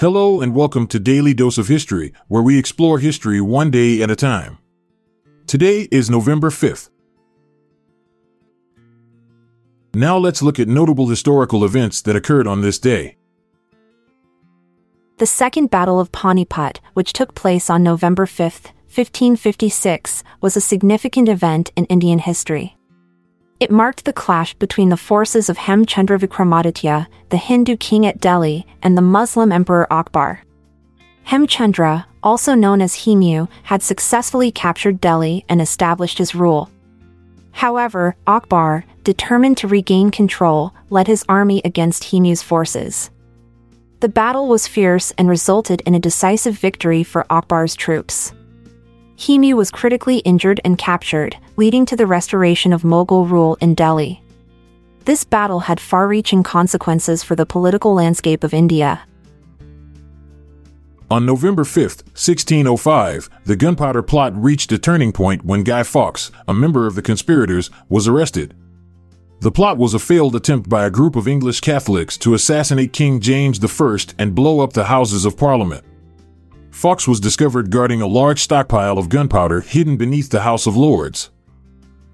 Hello and welcome to Daily Dose of History, where we explore history one day at a time. Today is November 5th. Now let's look at notable historical events that occurred on this day. The Second Battle of Panipat, which took place on November 5, 1556, was a significant event in Indian history. It marked the clash between the forces of Hemchandra Vikramaditya, the Hindu king at Delhi, and the Muslim Emperor Akbar. Hemchandra, also known as Hemu, had successfully captured Delhi and established his rule. However, Akbar, determined to regain control, led his army against Hemu's forces. The battle was fierce and resulted in a decisive victory for Akbar's troops. Hemu was critically injured and captured, leading to the restoration of Mughal rule in Delhi. This battle had far reaching consequences for the political landscape of India. On November 5, 1605, the gunpowder plot reached a turning point when Guy Fawkes, a member of the conspirators, was arrested. The plot was a failed attempt by a group of English Catholics to assassinate King James I and blow up the Houses of Parliament. Fawkes was discovered guarding a large stockpile of gunpowder hidden beneath the House of Lords.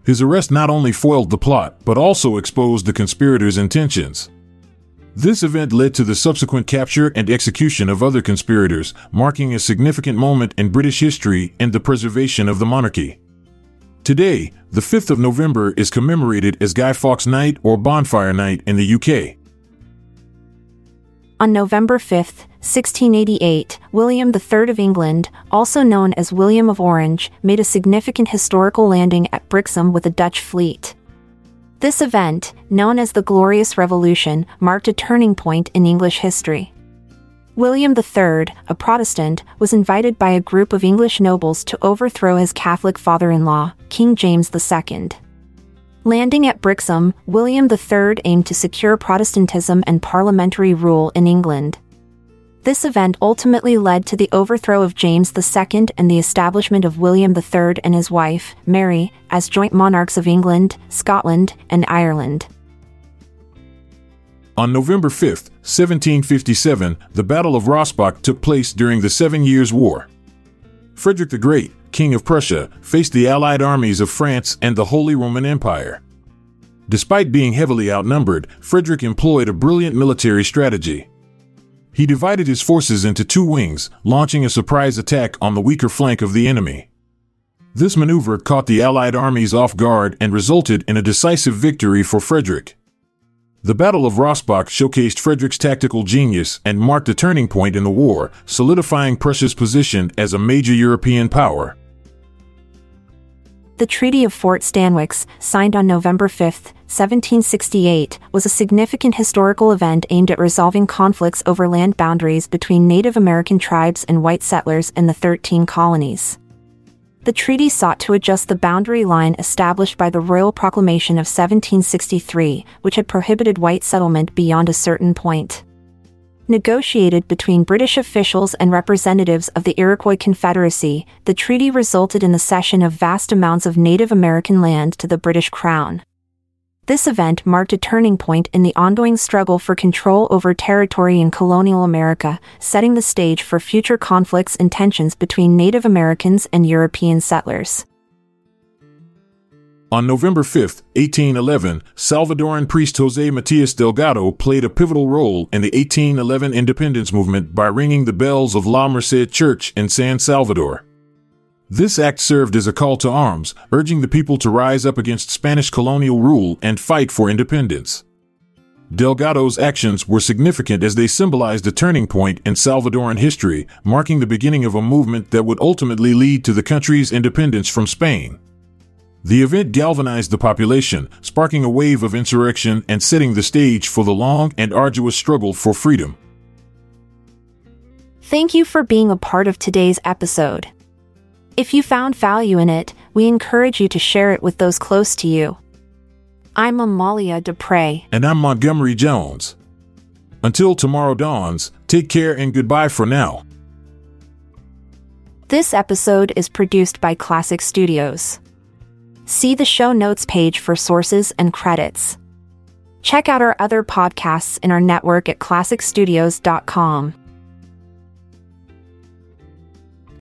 His arrest not only foiled the plot, but also exposed the conspirators' intentions. This event led to the subsequent capture and execution of other conspirators, marking a significant moment in British history and the preservation of the monarchy. Today, the 5th of November is commemorated as Guy Fawkes Night or Bonfire Night in the UK. On November 5, 1688, William III of England, also known as William of Orange, made a significant historical landing at Brixham with a Dutch fleet. This event, known as the Glorious Revolution, marked a turning point in English history. William III, a Protestant, was invited by a group of English nobles to overthrow his Catholic father in law, King James II. Landing at Brixham, William III aimed to secure Protestantism and parliamentary rule in England. This event ultimately led to the overthrow of James II and the establishment of William III and his wife, Mary, as joint monarchs of England, Scotland, and Ireland. On November 5, 1757, the Battle of Rossbach took place during the Seven Years' War. Frederick the Great, King of Prussia, faced the allied armies of France and the Holy Roman Empire. Despite being heavily outnumbered, Frederick employed a brilliant military strategy. He divided his forces into two wings, launching a surprise attack on the weaker flank of the enemy. This maneuver caught the Allied armies off guard and resulted in a decisive victory for Frederick. The Battle of Rossbach showcased Frederick's tactical genius and marked a turning point in the war, solidifying Prussia's position as a major European power. The Treaty of Fort Stanwix, signed on November 5, 1768, was a significant historical event aimed at resolving conflicts over land boundaries between Native American tribes and white settlers in the 13 colonies. The treaty sought to adjust the boundary line established by the Royal Proclamation of 1763, which had prohibited white settlement beyond a certain point negotiated between British officials and representatives of the Iroquois Confederacy, the treaty resulted in the cession of vast amounts of Native American land to the British Crown. This event marked a turning point in the ongoing struggle for control over territory in colonial America, setting the stage for future conflicts and tensions between Native Americans and European settlers. On November 5, 1811, Salvadoran priest Jose Matias Delgado played a pivotal role in the 1811 independence movement by ringing the bells of La Merced Church in San Salvador. This act served as a call to arms, urging the people to rise up against Spanish colonial rule and fight for independence. Delgado's actions were significant as they symbolized a turning point in Salvadoran history, marking the beginning of a movement that would ultimately lead to the country's independence from Spain. The event galvanized the population, sparking a wave of insurrection and setting the stage for the long and arduous struggle for freedom. Thank you for being a part of today's episode. If you found value in it, we encourage you to share it with those close to you. I'm Amalia Dupre. And I'm Montgomery Jones. Until tomorrow dawns, take care and goodbye for now. This episode is produced by Klassic Studios. See the show notes page for sources and credits. Check out our other podcasts in our network at klassicstudios.com.